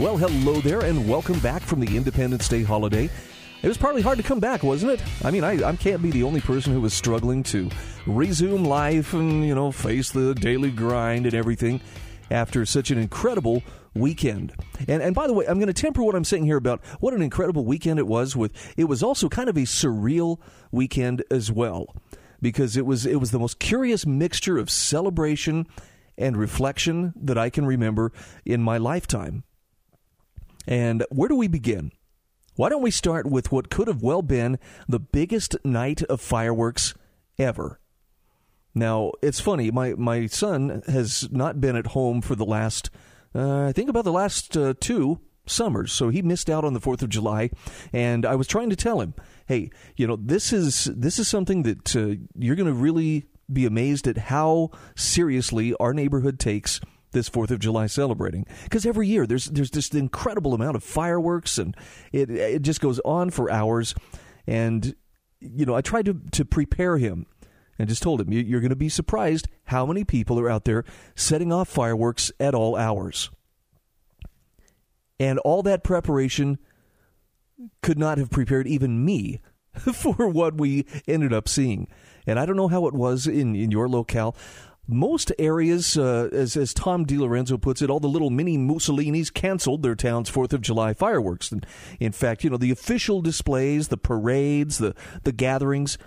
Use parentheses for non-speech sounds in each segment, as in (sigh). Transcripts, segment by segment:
Well, hello there, and welcome back from the Independence Day holiday. It was partly hard to come back, wasn't it? I mean, I, I can't be the only person who was struggling to resume life and, you know, face the daily grind and everything after such an incredible weekend. And and by the way, I'm going to temper what I'm saying here about what an incredible weekend it was with it was also kind of a surreal weekend as well because it was it was the most curious mixture of celebration and reflection that I can remember in my lifetime. And where do we begin? Why don't we start with what could have well been the biggest night of fireworks ever? Now, it's funny, my, my son has not been at home for the last, uh, I think about the last uh, two summers. So he missed out on the 4th of July. And I was trying to tell him, hey, you know, this is, this is something that uh, you're going to really be amazed at how seriously our neighborhood takes this Fourth of July celebrating because every year there's there's this incredible amount of fireworks and it it just goes on for hours, and you know I tried to to prepare him and just told him you're going to be surprised how many people are out there setting off fireworks at all hours, and all that preparation could not have prepared even me (laughs) for what we ended up seeing. And I don't know how it was in, in your locale most areas, uh, as, as Tom DiLorenzo puts it, all the little mini Mussolinis canceled their town's Fourth of July fireworks. And in fact, you know, the official displays, the parades, the, the gatherings,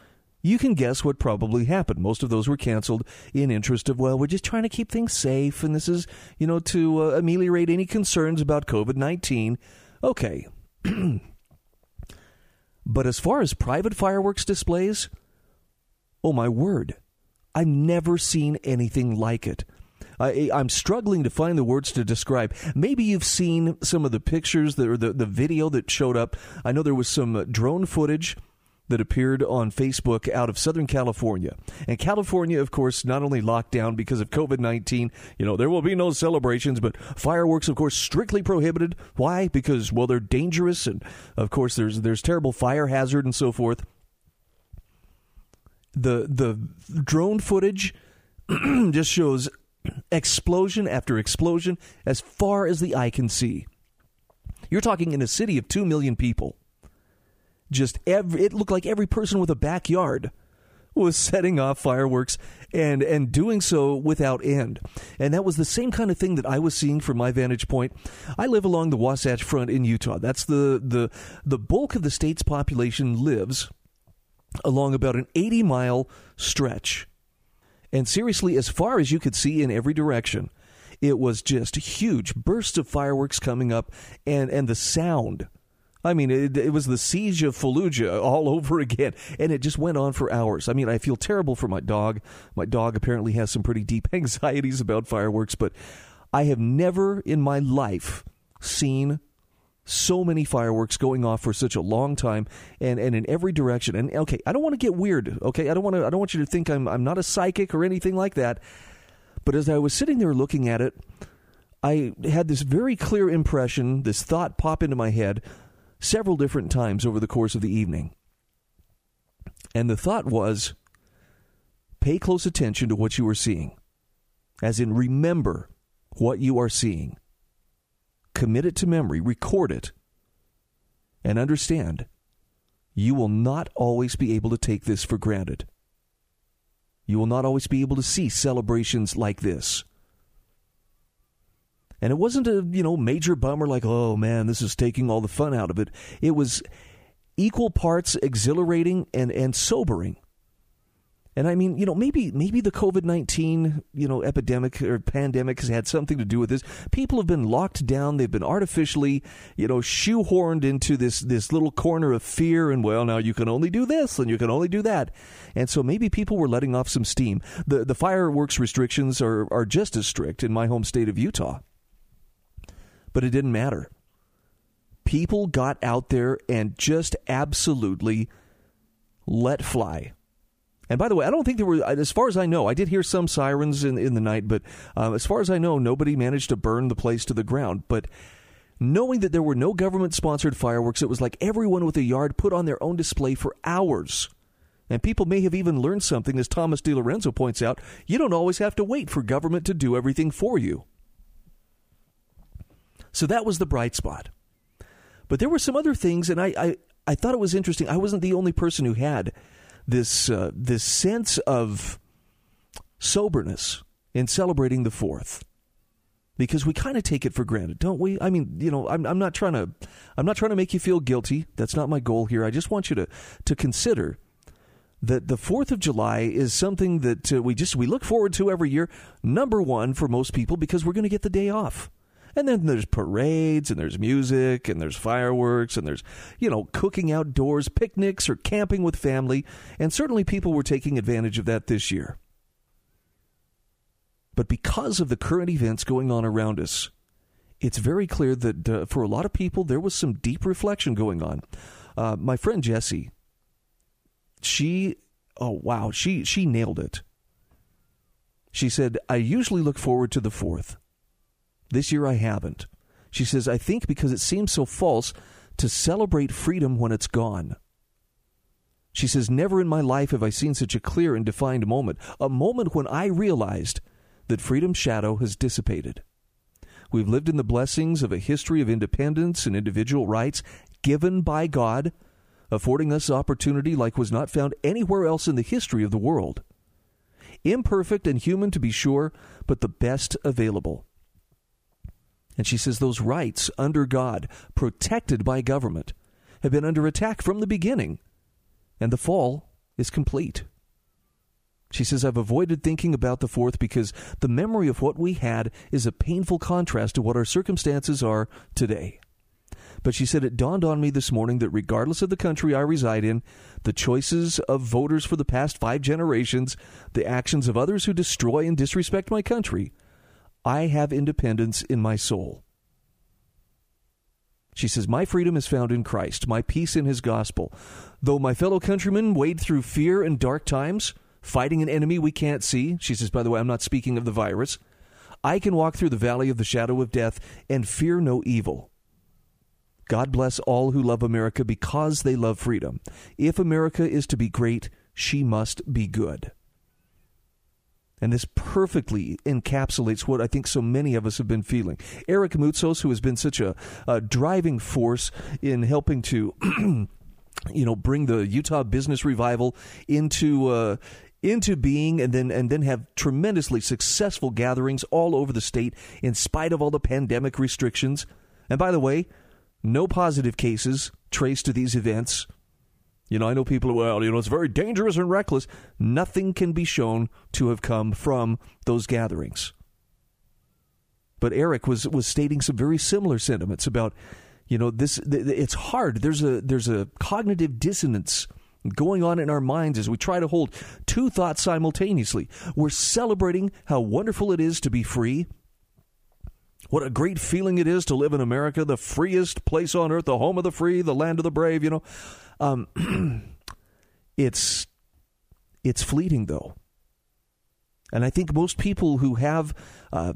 you can guess what probably happened. Most of those were canceled in interest of, well, we're just trying to keep things safe, and this is, you know, to uh, ameliorate any concerns about COVID 19. Okay. (clears throat) but as far as private fireworks displays, oh my word I've never seen anything like it. I, am struggling to find the words to describe. Maybe you've seen some of the pictures that, or the, the video that showed up. I know there was some uh, drone footage that appeared on Facebook out of Southern California. And California, of course, not only locked down because of COVID 19, you know, there will be no celebrations, but fireworks, of course, strictly prohibited. Why? Because, well, they're dangerous, and of course, there's, there's terrible fire hazard and so forth the the drone footage (clears throat) just shows explosion after explosion as far as the eye can see. You're talking in a city of 2 million people. Just every it looked like every person with a backyard was setting off fireworks and and doing so without end. And that was the same kind of thing that I was seeing from my vantage point. I live along the Wasatch Front in Utah. That's the the the bulk of the state's population lives along about an 80 mile stretch. And seriously, as far as you could see in every direction, it was just huge bursts of fireworks coming up and, and the sound. I mean, it, it, was the siege of Fallujah all (laughs) over again, and it just went on for hours. I mean, I feel terrible for my dog. My dog apparently has some pretty deep (laughs) anxieties about fireworks, but I have never in my life seen so many fireworks going off for such a long time and, and in every direction. And okay, I don't want to get weird. Okay, I don't want to. I don't want you to think I'm I'm not a psychic or anything like that. But as I was sitting there looking at it, I had this very clear impression, this thought pop into my head several different times over the course of the evening. And the thought was pay close attention to what you are seeing, as in remember what you are seeing commit it to memory, record it, and understand you will not always be able to take this for granted. You will not always be able to see celebrations like this. And it wasn't a, you know, major bummer like, oh man, this is taking all the fun out of it. It was equal parts exhilarating and, and sobering. And I mean, you know, maybe maybe the COVID nineteen, you know, epidemic or pandemic has had something to do with this. People have been locked down; they've been artificially, you know, shoehorned into this this little corner of fear. And well, now you can only do this and you can only do that. And so maybe people were letting off some steam. the The fireworks restrictions are are just as strict in my home state of Utah. but it didn't matter. People got out there and just absolutely let fly. And by the way, I don't think there were, as far as I know, I did hear some sirens in, in the night, but uh, as far as I know, nobody managed to burn the place to the ground. But knowing that there were no government sponsored fireworks, it was like everyone with a yard put on their own display for hours. And people may have even learned something, as Thomas DiLorenzo points out. You don't always have to wait for government to do everything for you. So that was the bright spot. But there were some other things, and I, I, I thought it was interesting. I wasn't the only person who had this uh, this sense of soberness in celebrating the Fourth because we kind of take it for granted, don't we? I mean, you know, I'm, I'm not trying to I'm not trying to make you feel guilty. That's not my goal here. I just want you to to consider that the Fourth of July is something that uh, we just we look forward to every year. Number one for most people because we're going to get the day off. And then there's parades and there's music and there's fireworks and there's, you know, cooking outdoors, picnics or camping with family. And certainly people were taking advantage of that this year. But because of the current events going on around us, it's very clear that uh, for a lot of people, there was some deep reflection going on. Uh, my friend Jessie, she, oh wow, she she nailed it. She said, "I usually look forward to the fourth. This year I haven't." She says, "I think because it seems so false to celebrate freedom when it's gone." She says, Never in my life have I seen such a clear and defined moment, a moment when I realized that freedom's shadow has dissipated. We've lived in the blessings of a history of independence and individual rights given by God, affording us opportunity like was not found anywhere else in the history of the world. Imperfect and human to be sure, but the best available. And she says those rights under God, protected by government, have been under attack from the beginning, and the fall is complete. She says, I've avoided thinking about the fourth because the memory of what we had is a painful contrast to what our circumstances are today. But she said, It dawned on me this morning that regardless of the country I reside in, the choices of voters for the past five generations, the actions of others who destroy and disrespect my country, I have independence in my soul. She says, My freedom is found in Christ, my peace in his gospel. Though my fellow countrymen wade through fear and dark times, fighting an enemy we can't see. She says, by the way, I'm not speaking of the virus. I can walk through the valley of the shadow of death and fear no evil. God bless all who love America because they love freedom. If America is to be great, she must be good. And this perfectly encapsulates what I think so many of us have been feeling. Eric Moutsos, who has been such a, a driving force in helping to (clears throat) you know bring the Utah business revival into uh, into being and then and then have tremendously successful gatherings all over the state in spite of all the pandemic restrictions. And by the way, no positive cases traced to these events. You know, I know people, who, well, you know, it's very dangerous and reckless. Nothing can be shown to have come from those gatherings. But Eric was was stating some very similar sentiments about, you know, this. It's hard. There's a there's a cognitive dissonance going on in our minds as we try to hold two thoughts simultaneously. We're celebrating how wonderful it is to be free. What a great feeling it is to live in America, the freest place on earth, the home of the free, the land of the brave, you know. Um, (clears throat) it's it's fleeting though. And I think most people who have uh,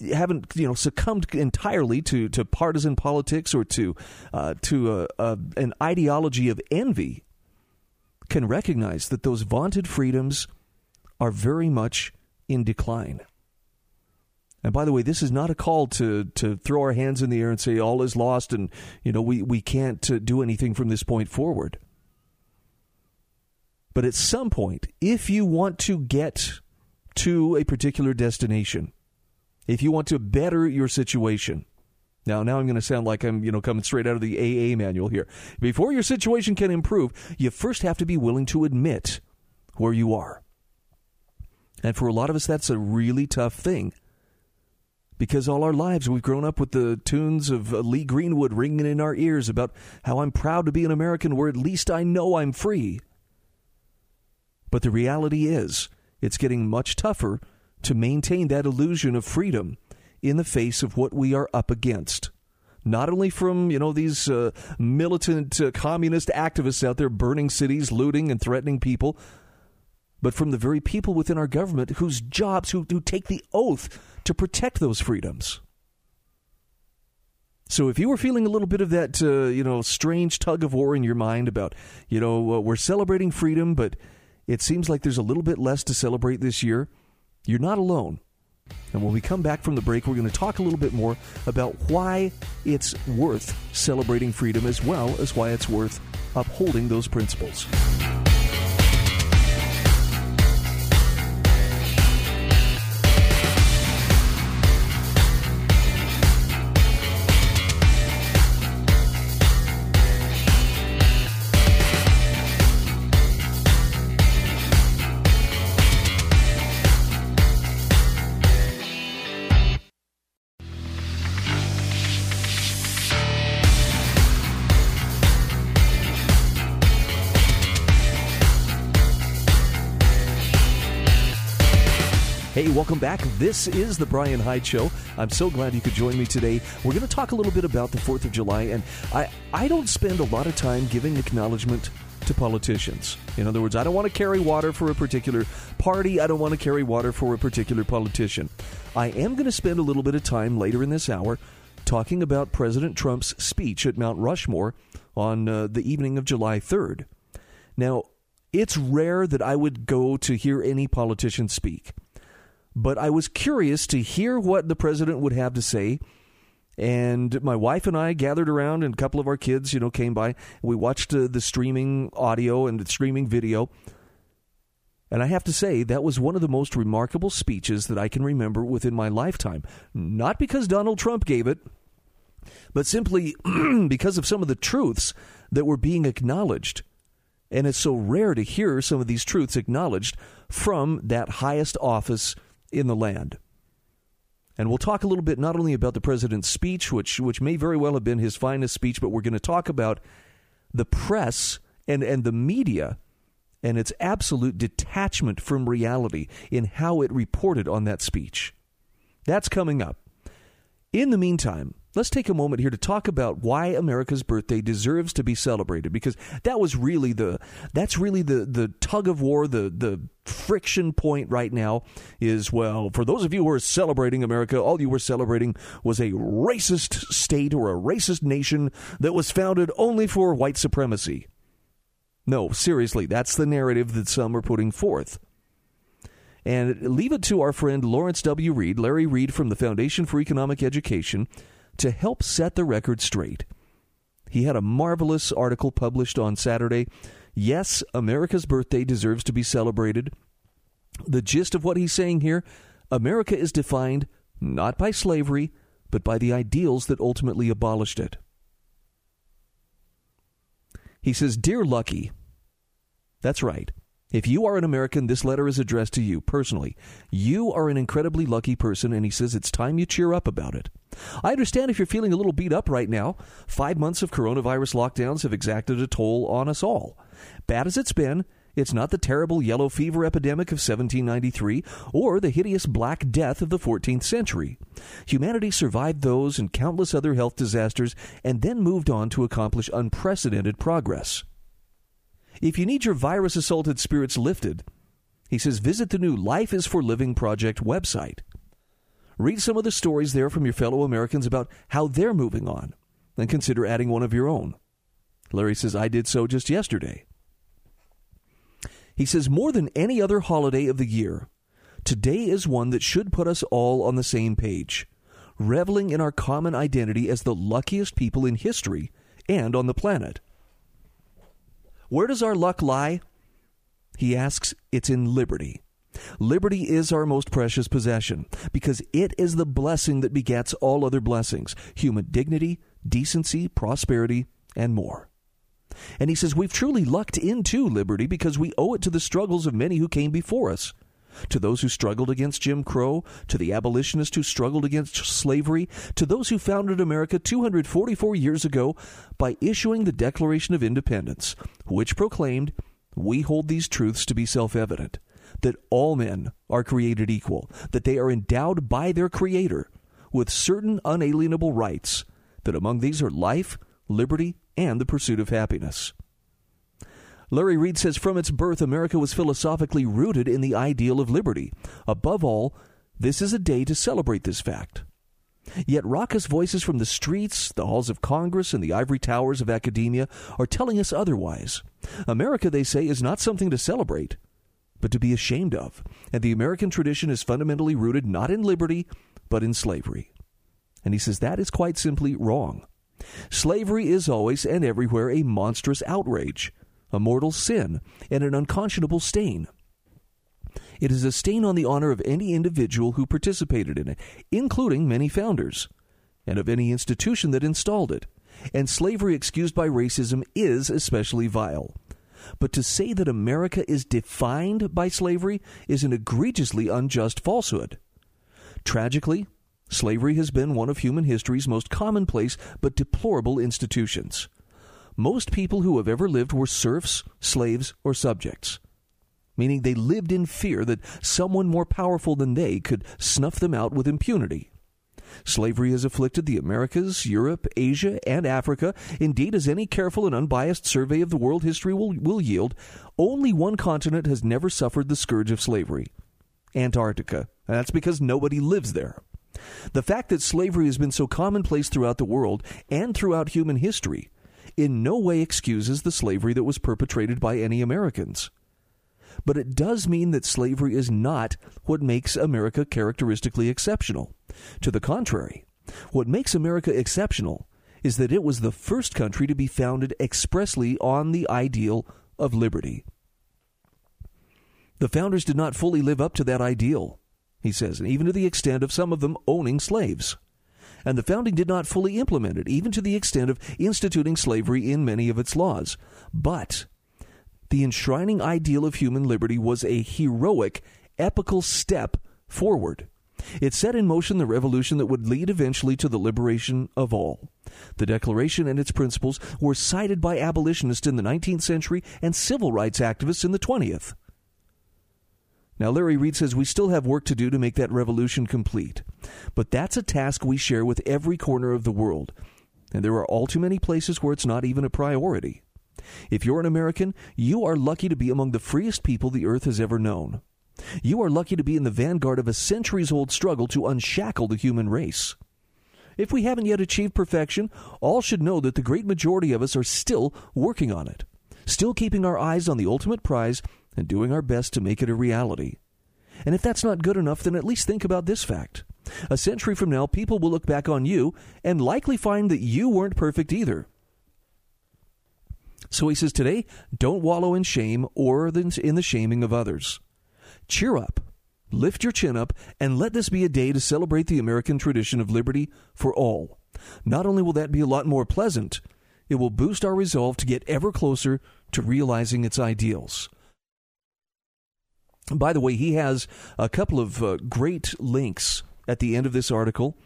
haven't you know succumbed entirely to, to partisan politics or to uh, to a, a, an ideology of envy can recognize that those vaunted freedoms are very much in decline. And by the way, this is not a call to, to throw our hands in the air and say all is lost and you know we, we can't uh, do anything from this point forward. But at some point, if you want to get to a particular destination, if you want to better your situation, now, now I'm going to sound like I'm, you know, coming straight out of the AA manual here. Before your situation can improve, you first have to be willing to admit where you are. And for a lot of us, that's a really tough thing. Because all our lives we've grown up with the tunes of Lee Greenwood ringing in our ears about how I'm proud to be an American where at least I know I'm free. But the reality is, it's getting much tougher to maintain that illusion of freedom in the face of what we are up against. not only from you know these uh, militant uh, communist activists out there burning cities, looting, and threatening people, but from the very people within our government whose jobs who, who take the oath to protect those freedoms. So if you were feeling a little bit of that, uh, you know, strange tug of war in your mind about, you know, uh, we're celebrating freedom, but it seems like there's a little bit less to celebrate this year, you're not alone. And when we come back from the break, we're going to talk a little bit more about why it's worth celebrating freedom as well as why it's worth upholding those principles. Welcome back. This is the Brian Hyde Show. I'm so glad you could join me today. We're going to talk a little bit about the 4th of July, and I, I don't spend a lot of time giving acknowledgement to politicians. In other words, I don't want to carry water for a particular party, I don't want to carry water for a particular politician. I am going to spend a little bit of time later in this hour talking about President Trump's speech at Mount Rushmore on uh, the evening of July 3rd. Now, it's rare that I would go to hear any politician speak but I was curious to hear what the president would have to say. And my wife and I gathered around, and a couple of our kids, you know, came by. We watched uh, the streaming audio and the streaming video. And I have to say, that was one of the most remarkable speeches that I can remember within my lifetime. Not because Donald Trump gave it, but simply (clears throat) because of some of the truths that were being acknowledged. And it's so rare to hear some of these truths acknowledged from that highest office in the land. And we'll talk a little bit not only about the president's speech, which which may very well have been his finest speech, but we're going to talk about the press and, and the media and its absolute detachment from reality in how it reported on that speech. That's coming up. In the meantime, let's take a moment here to talk about why America's birthday deserves to be celebrated because that was really the that's really the the tug of war the the friction point right now is well for those of you who are celebrating America all you were celebrating was a racist state or a racist nation that was founded only for white supremacy no seriously that's the narrative that some are putting forth and leave it to our friend Lawrence W. Reed, Larry Reed from the Foundation for Economic Education, to help set the record straight. He had a marvelous article published on Saturday. Yes, America's birthday deserves to be celebrated. The gist of what he's saying here America is defined not by slavery, but by the ideals that ultimately abolished it. He says, Dear Lucky, that's right. If you are an American, this letter is addressed to you personally. You are an incredibly lucky person, and he says it's time you cheer up about it. I understand if you're feeling a little beat up right now. Five months of coronavirus lockdowns have exacted a toll on us all. Bad as it's been, it's not the terrible yellow fever epidemic of 1793 or the hideous Black Death of the 14th century. Humanity survived those and countless other health disasters and then moved on to accomplish unprecedented progress. If you need your virus assaulted spirits lifted, he says visit the new Life is for Living Project website. Read some of the stories there from your fellow Americans about how they're moving on, and consider adding one of your own. Larry says, I did so just yesterday. He says, more than any other holiday of the year, today is one that should put us all on the same page, reveling in our common identity as the luckiest people in history and on the planet. Where does our luck lie? He asks, It's in liberty. Liberty is our most precious possession because it is the blessing that begets all other blessings human dignity, decency, prosperity, and more. And he says, We've truly lucked into liberty because we owe it to the struggles of many who came before us to those who struggled against Jim Crow, to the abolitionists who struggled against slavery, to those who founded America 244 years ago by issuing the Declaration of Independence, which proclaimed, We hold these truths to be self evident that all men are created equal, that they are endowed by their Creator with certain unalienable rights, that among these are life, liberty, and the pursuit of happiness. Larry Reed says from its birth, America was philosophically rooted in the ideal of liberty. Above all, this is a day to celebrate this fact. Yet raucous voices from the streets, the halls of Congress, and the ivory towers of academia are telling us otherwise. America, they say, is not something to celebrate, but to be ashamed of. And the American tradition is fundamentally rooted not in liberty, but in slavery. And he says that is quite simply wrong. Slavery is always and everywhere a monstrous outrage a mortal sin, and an unconscionable stain. It is a stain on the honor of any individual who participated in it, including many founders, and of any institution that installed it. And slavery excused by racism is especially vile. But to say that America is defined by slavery is an egregiously unjust falsehood. Tragically, slavery has been one of human history's most commonplace but deplorable institutions. Most people who have ever lived were serfs, slaves, or subjects, meaning they lived in fear that someone more powerful than they could snuff them out with impunity. Slavery has afflicted the Americas, Europe, Asia, and Africa. Indeed, as any careful and unbiased survey of the world history will, will yield, only one continent has never suffered the scourge of slavery Antarctica. And that's because nobody lives there. The fact that slavery has been so commonplace throughout the world and throughout human history in no way excuses the slavery that was perpetrated by any Americans. But it does mean that slavery is not what makes America characteristically exceptional. To the contrary, what makes America exceptional is that it was the first country to be founded expressly on the ideal of liberty. The founders did not fully live up to that ideal, he says, and even to the extent of some of them owning slaves and the founding did not fully implement it, even to the extent of instituting slavery in many of its laws. But the enshrining ideal of human liberty was a heroic, epical step forward. It set in motion the revolution that would lead eventually to the liberation of all. The Declaration and its principles were cited by abolitionists in the 19th century and civil rights activists in the 20th. Now, Larry Reed says we still have work to do to make that revolution complete. But that's a task we share with every corner of the world. And there are all too many places where it's not even a priority. If you're an American, you are lucky to be among the freest people the earth has ever known. You are lucky to be in the vanguard of a centuries old struggle to unshackle the human race. If we haven't yet achieved perfection, all should know that the great majority of us are still working on it, still keeping our eyes on the ultimate prize and doing our best to make it a reality. And if that's not good enough, then at least think about this fact. A century from now, people will look back on you and likely find that you weren't perfect either. So he says today, don't wallow in shame or in the shaming of others. Cheer up, lift your chin up, and let this be a day to celebrate the American tradition of liberty for all. Not only will that be a lot more pleasant, it will boost our resolve to get ever closer to realizing its ideals. By the way, he has a couple of uh, great links at the end of this article,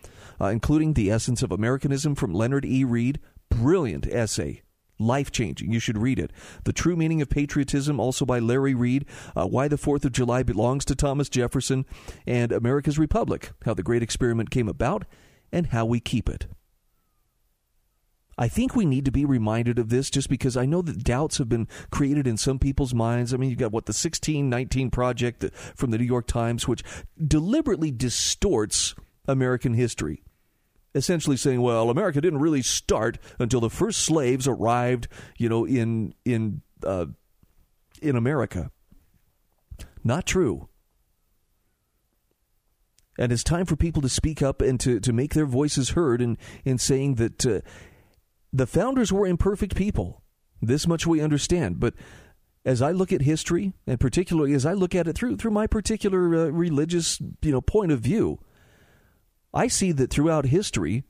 uh, including The Essence of Americanism from Leonard E. Read. Brilliant essay. Life changing. You should read it. The True Meaning of Patriotism, also by Larry Reed. Uh, Why the Fourth of July Belongs to Thomas Jefferson. And America's Republic How the Great Experiment Came About and How We Keep It. I think we need to be reminded of this just because I know that doubts have been created in some people's minds. I mean, you've got what the 1619 project from the New York Times, which deliberately distorts American history. Essentially saying, well, America didn't really start until the first slaves arrived, you know, in in uh, in America. Not true. And it's time for people to speak up and to, to make their voices heard in, in saying that uh, the founders were imperfect people. This much we understand. But as I look at history, and particularly as I look at it through through my particular uh, religious you know point of view, I see that throughout history,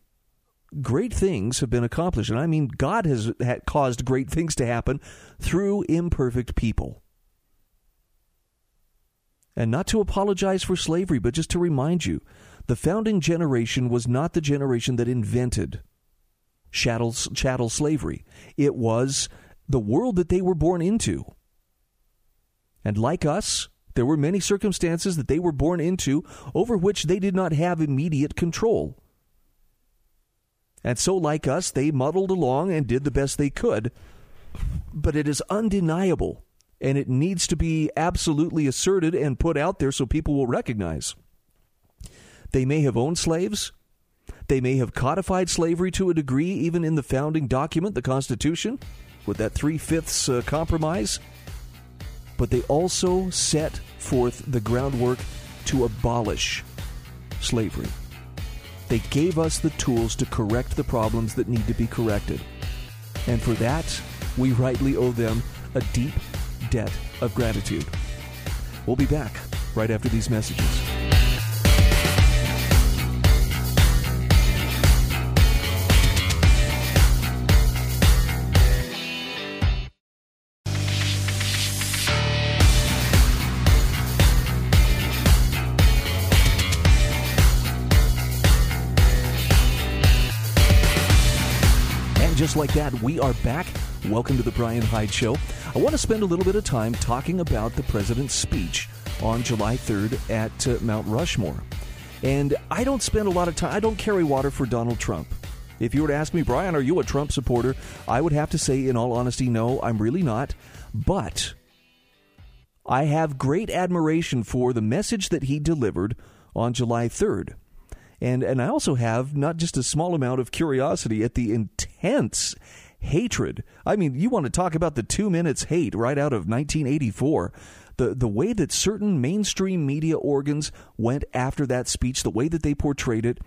great things have been accomplished, and I mean God has caused great things to happen through imperfect people. And not to apologize for slavery, but just to remind you, the founding generation was not the generation that invented chattel, chattel slavery. It was the world that they were born into. And like us, there were many circumstances that they were born into over which they did not have immediate control. And so, like us, they muddled along and did the best they could. But it is undeniable, and it needs to be absolutely asserted and put out there so people will recognize. They may have owned slaves. They may have codified slavery to a degree, even in the founding document, the Constitution, with that three fifths uh, compromise. But they also set forth the groundwork to abolish slavery. They gave us the tools to correct the problems that need to be corrected. And for that, we rightly owe them a deep debt of gratitude. We'll be back right after these messages. Like that, we are back. Welcome to the Brian Hyde Show. I want to spend a little bit of time talking about the president's speech on July 3rd at uh, Mount Rushmore. And I don't spend a lot of time, I don't carry water for Donald Trump. If you were to ask me, Brian, are you a Trump supporter? I would have to say, in all honesty, no, I'm really not. But I have great admiration for the message that he delivered on July 3rd. And, and I also have not just a small amount of curiosity at the intense hatred. I mean, you want to talk about the two minutes hate right out of 1984. The, the way that certain mainstream media organs went after that speech, the way that they portrayed it,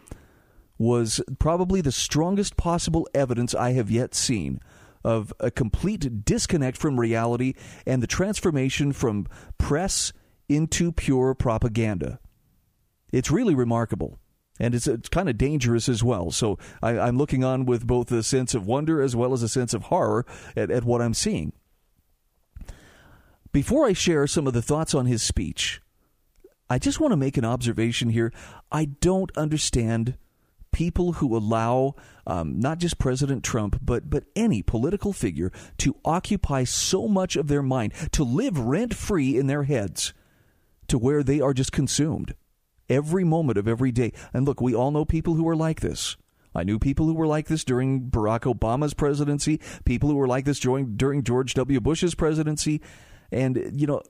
was probably the strongest possible evidence I have yet seen of a complete disconnect from reality and the transformation from press into pure propaganda. It's really remarkable and it's, it's kind of dangerous as well. So I, am looking on with both a sense of wonder as well as a sense of horror at, at what I'm seeing. Before I share some of the thoughts on his speech, I just want to make an observation here. I don't understand people who allow um, not just President Trump, but but any political figure to occupy so much of their mind, to live rent free in their heads, to where they are just consumed every moment of every day. And look, we all know people who are like this. I knew people who were like this during Barack Obama's presidency, people who were like this during, during George W. Bush's presidency. And, you know,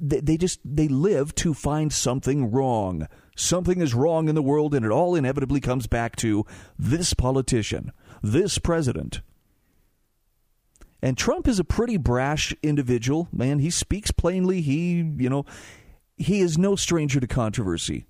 they, they just they live to find something wrong. Something is wrong in the world, and it all inevitably comes back to this politician, this president. And Trump is a pretty brash individual, man. He speaks plainly. He, you know, he is no stranger to controversy.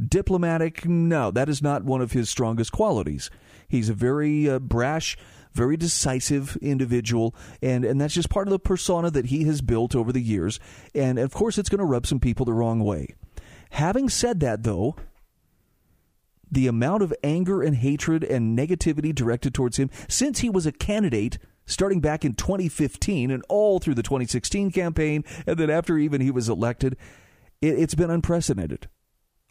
Diplomatic, no, that is not one of his strongest qualities. He's a very uh, brash, very decisive individual, and, and that's just part of the persona that he has built over the years. And of course, it's going to rub some people the wrong way. Having said that, though, the amount of anger and hatred and negativity directed towards him since he was a candidate starting back in 2015 and all through the 2016 campaign, and then after even he was elected it, it's been unprecedented.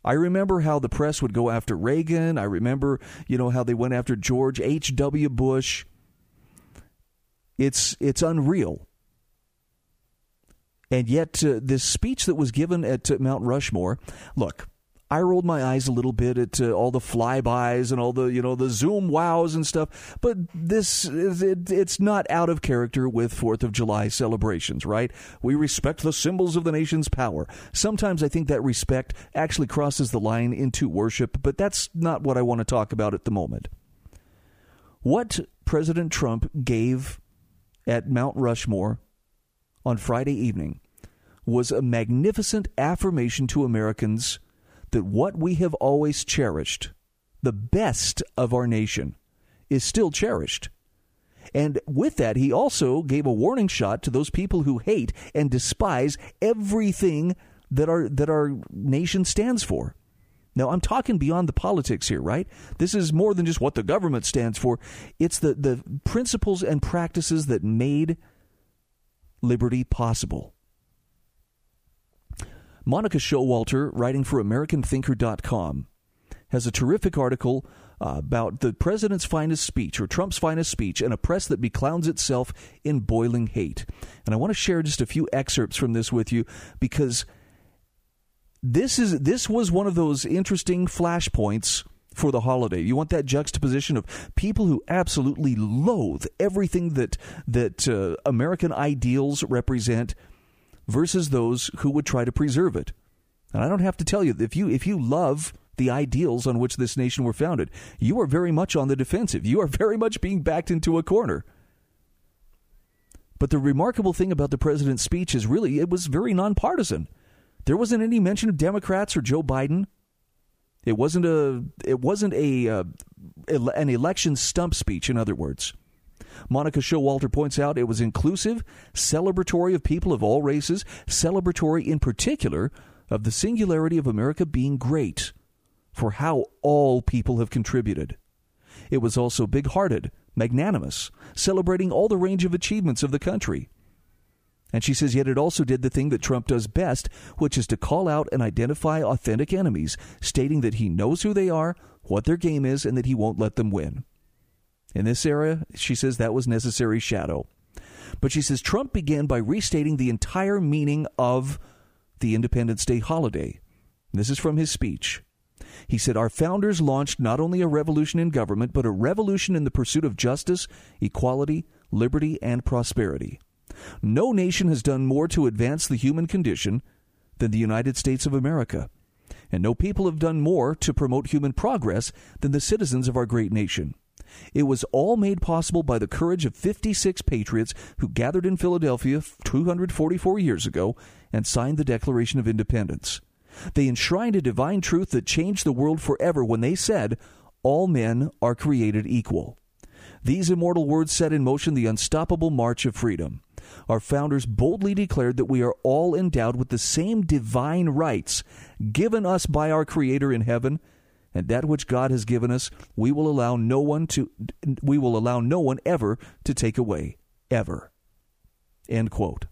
I remember how the press would go after Reagan. I remember, you know, how they went after George H.W. Bush. It's it's unreal. And yet, uh, this speech that was given at uh, Mount Rushmore, look, I rolled my eyes a little bit at uh, all the flybys and all the you know the Zoom wows and stuff, but this is it, it's not out of character with Fourth of July celebrations, right? We respect the symbols of the nation's power. Sometimes I think that respect actually crosses the line into worship, but that's not what I want to talk about at the moment. What President Trump gave at Mount Rushmore on Friday evening was a magnificent affirmation to Americans that what we have always cherished, the best of our nation, is still cherished. And with that, he also gave a warning shot to those people who hate and despise everything that our that our nation stands for. Now, I'm talking beyond the politics here, right? This is more than just what the government stands for. It's the, the principles and practices that made liberty possible. Monica Showalter, writing for AmericanThinker.com, has a terrific article uh, about the president's finest speech or Trump's finest speech and a press that beclowns itself in boiling hate. And I want to share just a few excerpts from this with you because this is this was one of those interesting flashpoints for the holiday. You want that juxtaposition of people who absolutely loathe everything that that uh, American ideals represent versus those who would try to preserve it. And I don't have to tell you if you if you love the ideals on which this nation were founded, you are very much on the defensive. You are very much being backed into a corner. But the remarkable thing about the president's speech is really it was very nonpartisan. There wasn't any mention of Democrats or Joe Biden. It wasn't a it wasn't a uh, an election stump speech. In other words, Monica Showalter points out it was inclusive, celebratory of people of all races, celebratory in particular of the singularity of America being great for how all people have contributed. It was also big hearted, magnanimous, celebrating all the range of achievements of the country. And she says, yet it also did the thing that Trump does best, which is to call out and identify authentic enemies, stating that he knows who they are, what their game is, and that he won't let them win. In this era, she says that was necessary shadow. But she says Trump began by restating the entire meaning of the Independence Day holiday. This is from his speech. He said, Our founders launched not only a revolution in government, but a revolution in the pursuit of justice, equality, liberty, and prosperity. No nation has done more to advance the human condition than the United States of America. And no people have done more to promote human progress than the citizens of our great nation. It was all made possible by the courage of 56 patriots who gathered in Philadelphia 244 years ago and signed the Declaration of Independence. They enshrined a divine truth that changed the world forever when they said, All men are created equal. These immortal words set in motion the unstoppable march of freedom. Our founders boldly declared that we are all endowed with the same divine rights given us by our Creator in heaven, and that which God has given us, we will allow no one to we will allow no one ever to take away, ever. End quote.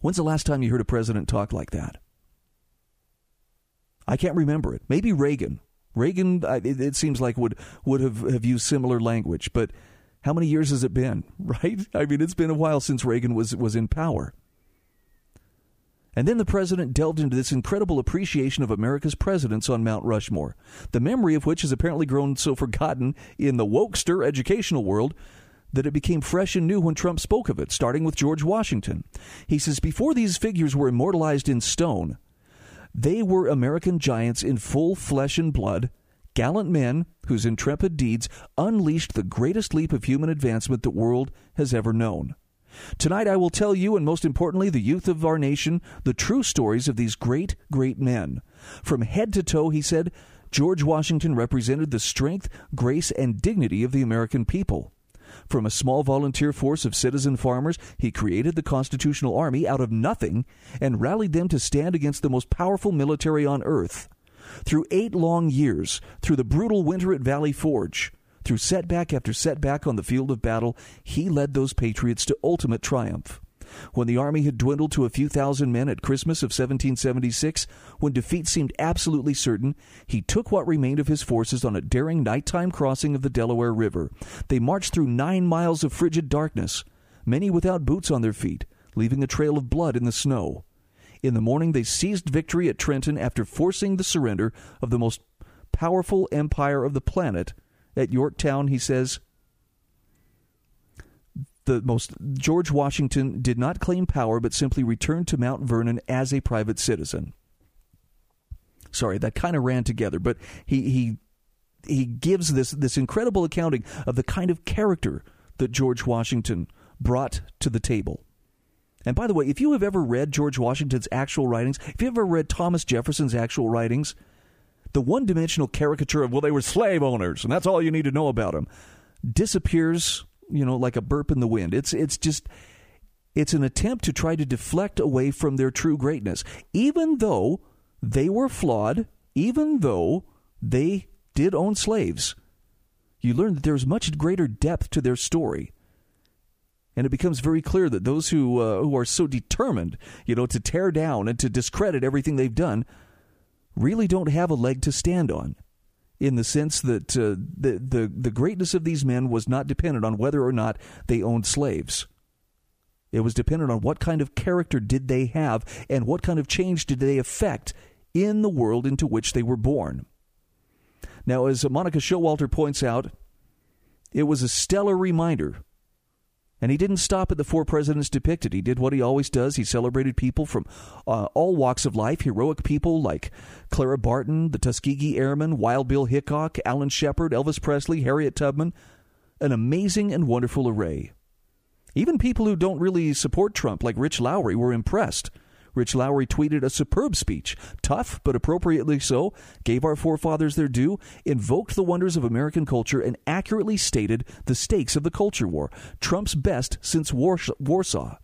When's the last time you heard a president talk like that? I can't remember it. Maybe Reagan. Reagan, it, seems like would would have, have used similar language, but how many years has it been? (laughs) Right? I mean, it's been a while since Reagan was was in power. And then the president delved into this incredible appreciation of America's presidents on Mount Rushmore, the memory of which has apparently grown so forgotten in the wokester educational world that it became fresh and new when Trump spoke of it, starting with George Washington. He says, Before these figures were immortalized in stone, they were American giants in full flesh and blood, gallant men whose intrepid deeds unleashed the greatest leap of human advancement the world has ever known. Tonight, I will tell you, and most importantly, the youth of our nation, the true stories of these great, great men. From head to toe, he said, George Washington represented the strength, grace, and dignity of the American people. From a small volunteer force of citizen farmers, he created the Constitutional Army out of nothing and rallied them to stand against the most powerful military on earth. Through eight long years, through the brutal winter at Valley Forge, through setback after setback on the field of battle, he led those patriots to ultimate triumph. When the army had dwindled to a few thousand men at Christmas of 1776, when defeat seemed absolutely certain, he took what remained of his forces on a daring nighttime crossing of the Delaware River. They marched through nine miles of frigid darkness, many without boots on their feet, leaving a trail of blood in the snow. In the morning, they seized victory at Trenton after forcing the surrender of the most powerful empire of the planet. At Yorktown, he says, the most George Washington did not claim power but simply returned to Mount Vernon as a private citizen. Sorry, that kind of ran together, but he he he gives this this incredible accounting of the kind of character that George Washington brought to the table. And by the way, if you have ever read George Washington's actual writings, if you ever read Thomas Jefferson's actual writings, the one dimensional caricature of, well, they were slave owners, and that's all you need to know about them, disappears you know, like a burp in the wind. It's it's just it's an attempt to try to deflect away from their true greatness, even though they were flawed, even though they did own slaves. You learn that there's much greater depth to their story. And it becomes very clear that those who uh, who are so determined, you know, to tear down and to discredit everything they've done, really don't have a leg to stand on in the sense that uh, the, the, the greatness of these men was not dependent on whether or not they owned slaves. It was dependent on what kind of character did they have and what kind of change did they effect in the world into which they were born. Now, as Monica Showalter points out, it was a stellar reminder. And he didn't stop at the four presidents depicted. He did what he always does. He celebrated people from uh, all walks of life, heroic people like Clara Barton, the Tuskegee Airmen, Wild Bill Hickok, Alan Shepard, Elvis Presley, Harriet Tubman. An amazing and wonderful array. Even people who don't really support Trump, like Rich Lowry, were impressed. Rich Lowry tweeted a superb speech, tough but appropriately so, gave our forefathers their due, invoked the wonders of American culture, and accurately stated the stakes of the culture war, Trump's best since Warsaw.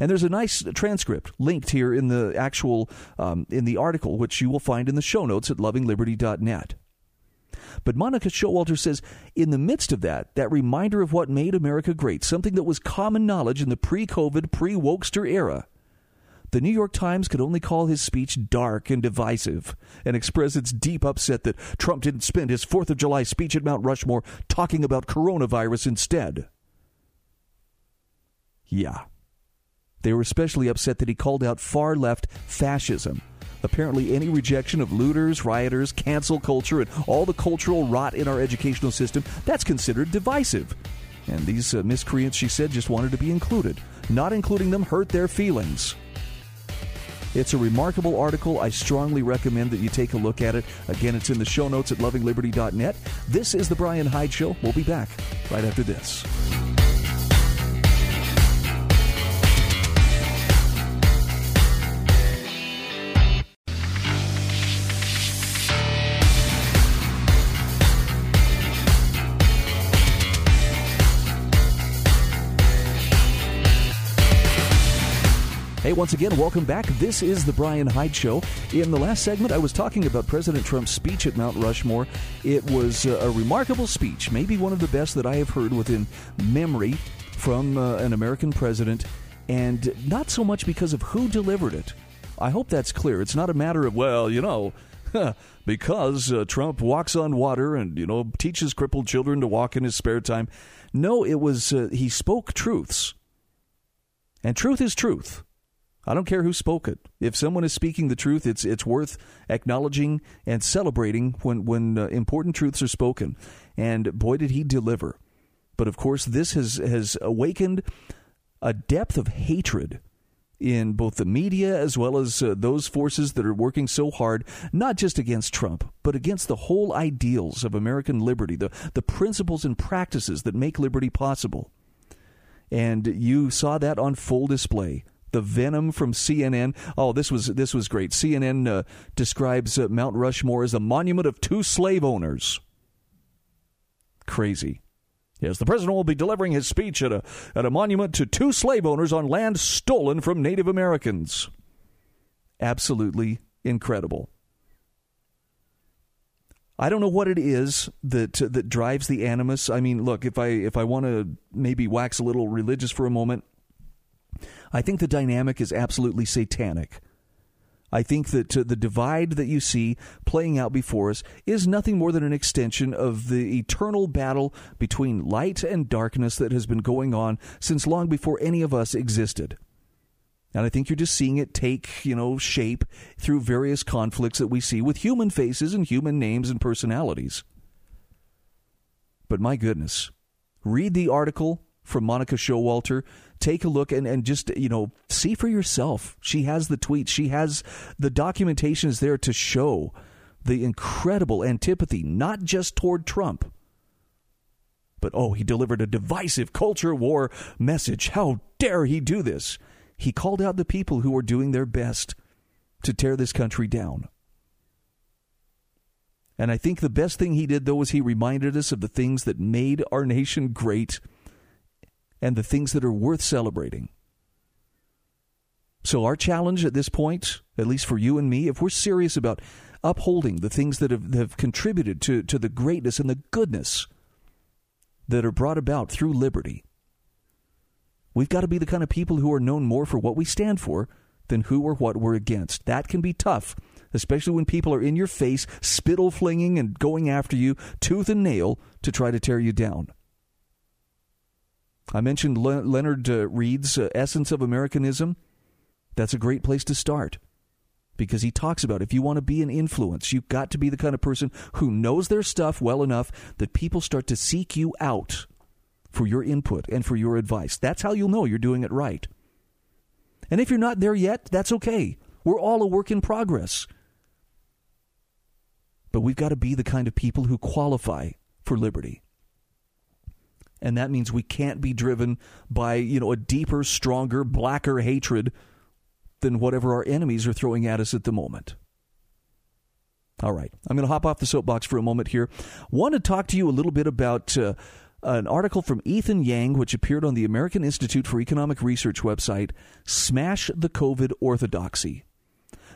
And there's a nice transcript linked here in the actual um, in the article, which you will find in the show notes at lovingliberty.net. But Monica Showalter says, in the midst of that, that reminder of what made America great, something that was common knowledge in the pre COVID, pre Wokester era, the New York Times could only call his speech dark and divisive and express its deep upset that Trump didn't spend his 4th of July speech at Mount Rushmore talking about coronavirus instead. Yeah. They were especially upset that he called out far left fascism. Apparently, any rejection of looters, rioters, cancel culture, and all the cultural rot in our educational system, that's considered divisive. And these uh, miscreants, she said, just wanted to be included. Not including them hurt their feelings. It's a remarkable article. I strongly recommend that you take a look at it. Again, it's in the show notes at lovingliberty.net. This is The Brian Hyde Show. We'll be back right after this. Once again, welcome back. This is the Brian Hyde Show. In the last segment, I was talking about President Trump's speech at Mount Rushmore. It was a remarkable speech, maybe one of the best that I have heard within memory from uh, an American president, and not so much because of who delivered it. I hope that's clear. It's not a matter of, well, you know, (laughs) because uh, Trump walks on water and, you know, teaches crippled children to walk in his spare time. No, it was, uh, he spoke truths. And truth is truth. I don't care who spoke it. If someone is speaking the truth, it's it's worth acknowledging and celebrating when when uh, important truths are spoken. And boy, did he deliver! But of course, this has has awakened a depth of hatred in both the media as well as uh, those forces that are working so hard, not just against Trump, but against the whole ideals of American liberty, the, the principles and practices that make liberty possible. And you saw that on full display the venom from CNN. Oh, this was this was great. CNN uh, describes uh, Mount Rushmore as a monument of two slave owners. Crazy. Yes, the president will be delivering his speech at a at a monument to two slave owners on land stolen from Native Americans. Absolutely incredible. I don't know what it is that that drives the animus. I mean, look, if I if I want to maybe wax a little religious for a moment, I think the dynamic is absolutely satanic. I think that uh, the divide that you see playing out before us is nothing more than an extension of the eternal battle between light and darkness that has been going on since long before any of us existed. And I think you're just seeing it take, you know, shape through various conflicts that we see with human faces and human names and personalities. But my goodness, read the article from Monica Showalter take a look and, and just you know see for yourself. She has the tweets. She has the documentation is there to show the incredible antipathy, not just toward Trump, but oh, he delivered a divisive culture war message. How dare he do this? He called out the people who were doing their best to tear this country down. And I think the best thing he did, though, was he reminded us of the things that made our nation great and the things that are worth celebrating. So, our challenge at this point, at least for you and me, if we're serious about upholding the things that have, have contributed to, to the greatness and the goodness that are brought about through liberty, we've got to be the kind of people who are known more for what we stand for than who or what we're against. That can be tough, especially when people are in your face, spittle flinging and going after you tooth and nail to try to tear you down. I mentioned Le- Leonard uh, Read's uh, Essence of Americanism. That's a great place to start. because he talks about if you want to be an influence, you've got to be the kind of person who knows their stuff well enough that people start to seek you out for your input and for your advice. That's how you'll know you're doing it right. And if you're not there yet, that's okay. We're all a work in progress. But we've got to be the kind of people who qualify for liberty. And that means we can't be driven by, you know, a deeper, stronger, blacker hatred than whatever our enemies are throwing at us at the moment. All right, I'm going to hop off the soapbox for a moment here. Want to talk to you a little bit about uh, an article from Ethan Yang, which appeared on the American Institute for Economic Research website Smash the COVID Orthodoxy.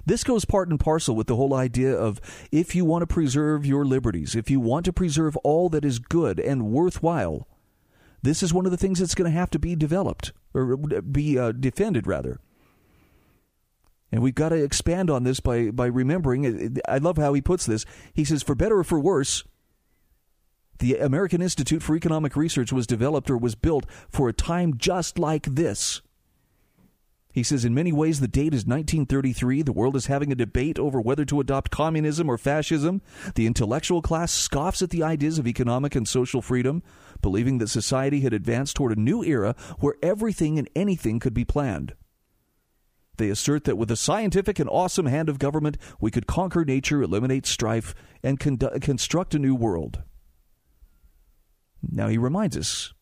This goes part and parcel with the whole idea of if you want to preserve your liberties, if you want to preserve all that is good and worthwhile, this is one of the things that's going to have to be developed, or be uh, defended, rather. And we've got to expand on this by, by remembering. I love how he puts this. He says, for better or for worse, the American Institute for Economic Research was developed or was built for a time just like this. He says, in many ways, the date is 1933. The world is having a debate over whether to adopt communism or fascism. The intellectual class scoffs at the ideas of economic and social freedom, believing that society had advanced toward a new era where everything and anything could be planned. They assert that with a scientific and awesome hand of government, we could conquer nature, eliminate strife, and con- construct a new world. Now he reminds us.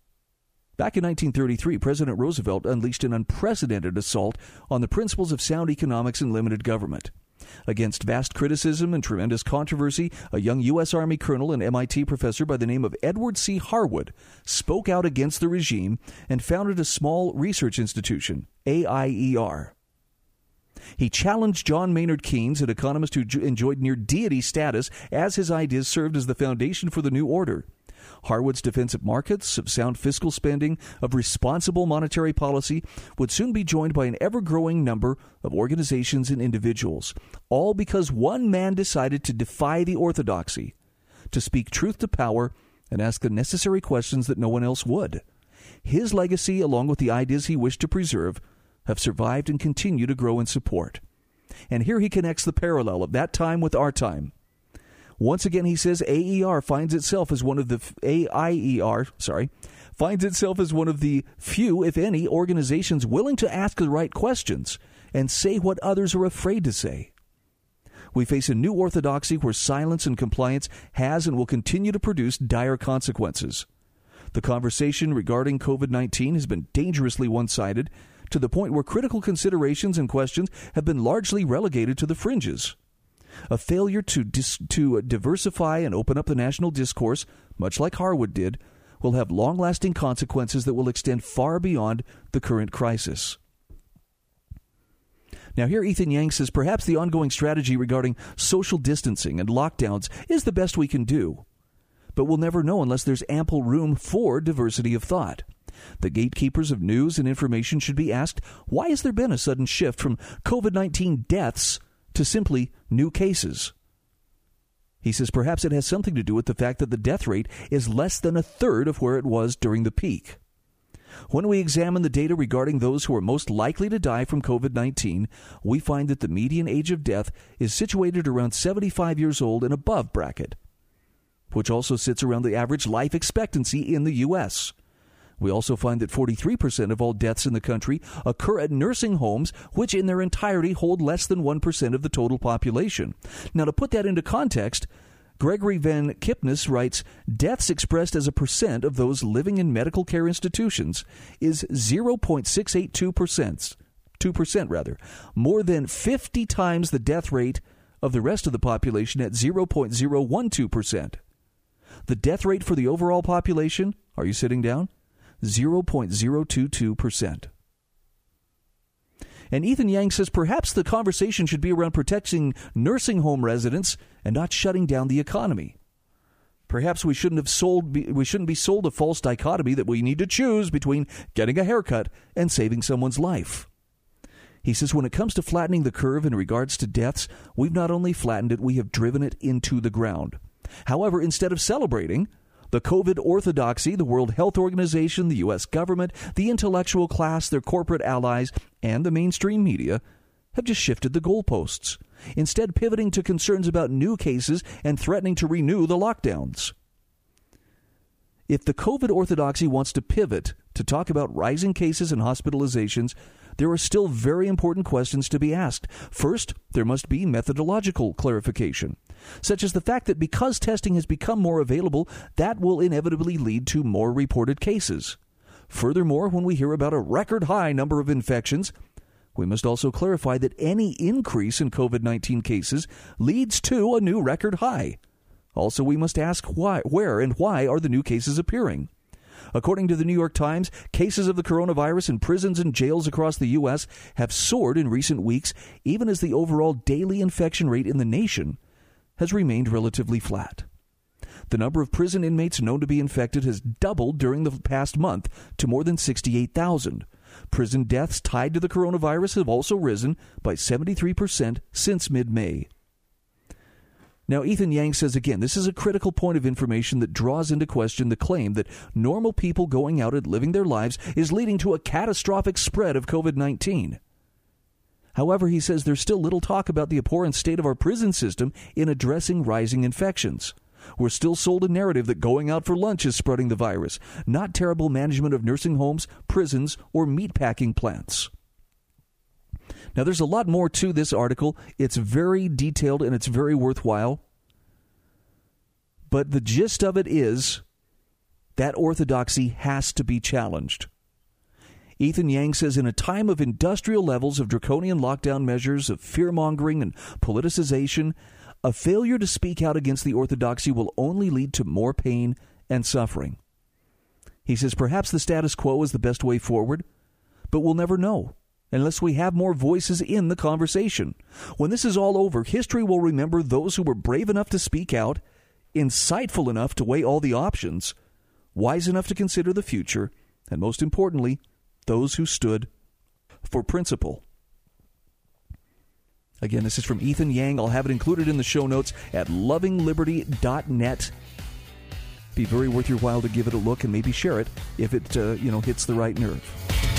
Back in 1933, President Roosevelt unleashed an unprecedented assault on the principles of sound economics and limited government. Against vast criticism and tremendous controversy, a young U.S. Army colonel and MIT professor by the name of Edward C. Harwood spoke out against the regime and founded a small research institution, AIER. He challenged John Maynard Keynes, an economist who enjoyed near deity status, as his ideas served as the foundation for the new order. Harwood's defense of markets, of sound fiscal spending, of responsible monetary policy would soon be joined by an ever growing number of organizations and individuals, all because one man decided to defy the orthodoxy, to speak truth to power, and ask the necessary questions that no one else would. His legacy, along with the ideas he wished to preserve, have survived and continue to grow in support. And here he connects the parallel of that time with our time. Once again, he says AER finds itself as one of the AIER, sorry, finds itself as one of the few, if any, organizations willing to ask the right questions and say what others are afraid to say. We face a new orthodoxy where silence and compliance has and will continue to produce dire consequences. The conversation regarding COVID 19 has been dangerously one sided to the point where critical considerations and questions have been largely relegated to the fringes. A failure to, dis- to diversify and open up the national discourse, much like Harwood did, will have long lasting consequences that will extend far beyond the current crisis. Now, here Ethan Yang says perhaps the ongoing strategy regarding social distancing and lockdowns is the best we can do. But we'll never know unless there's ample room for diversity of thought. The gatekeepers of news and information should be asked why has there been a sudden shift from COVID 19 deaths to simply new cases? He says perhaps it has something to do with the fact that the death rate is less than a third of where it was during the peak. When we examine the data regarding those who are most likely to die from COVID 19, we find that the median age of death is situated around 75 years old and above bracket, which also sits around the average life expectancy in the U.S. We also find that 43% of all deaths in the country occur at nursing homes, which in their entirety hold less than 1% of the total population. Now, to put that into context, Gregory Van Kipnis writes Deaths expressed as a percent of those living in medical care institutions is 0.682%, 2% rather, more than 50 times the death rate of the rest of the population at 0.012%. The death rate for the overall population, are you sitting down? 0.022%. And Ethan Yang says perhaps the conversation should be around protecting nursing home residents and not shutting down the economy. Perhaps we shouldn't have sold we shouldn't be sold a false dichotomy that we need to choose between getting a haircut and saving someone's life. He says when it comes to flattening the curve in regards to deaths, we've not only flattened it, we have driven it into the ground. However, instead of celebrating, the COVID orthodoxy, the World Health Organization, the U.S. government, the intellectual class, their corporate allies, and the mainstream media have just shifted the goalposts. instead, pivoting to concerns about new cases and threatening to renew the lockdowns. If the COVID orthodoxy wants to pivot to talk about rising cases and hospitalizations, there are still very important questions to be asked. First, there must be methodological clarification, such as the fact that because testing has become more available, that will inevitably lead to more reported cases. Furthermore, when we hear about a record high number of infections, we must also clarify that any increase in COVID 19 cases leads to a new record high. Also, we must ask why, where and why are the new cases appearing? According to the New York Times, cases of the coronavirus in prisons and jails across the U.S. have soared in recent weeks, even as the overall daily infection rate in the nation has remained relatively flat. The number of prison inmates known to be infected has doubled during the past month to more than 68,000. Prison deaths tied to the coronavirus have also risen by 73% since mid May. Now, Ethan Yang says again, this is a critical point of information that draws into question the claim that normal people going out and living their lives is leading to a catastrophic spread of COVID 19. However, he says there's still little talk about the abhorrent state of our prison system in addressing rising infections. We're still sold a narrative that going out for lunch is spreading the virus, not terrible management of nursing homes, prisons, or meatpacking plants. Now, there's a lot more to this article. It's very detailed and it's very worthwhile. But the gist of it is that orthodoxy has to be challenged. Ethan Yang says in a time of industrial levels of draconian lockdown measures, of fear mongering and politicization, a failure to speak out against the orthodoxy will only lead to more pain and suffering. He says perhaps the status quo is the best way forward, but we'll never know unless we have more voices in the conversation. When this is all over, history will remember those who were brave enough to speak out, insightful enough to weigh all the options, wise enough to consider the future, and most importantly, those who stood for principle. Again, this is from Ethan Yang. I'll have it included in the show notes at lovingliberty.net. Be very worth your while to give it a look and maybe share it if it uh, you know hits the right nerve.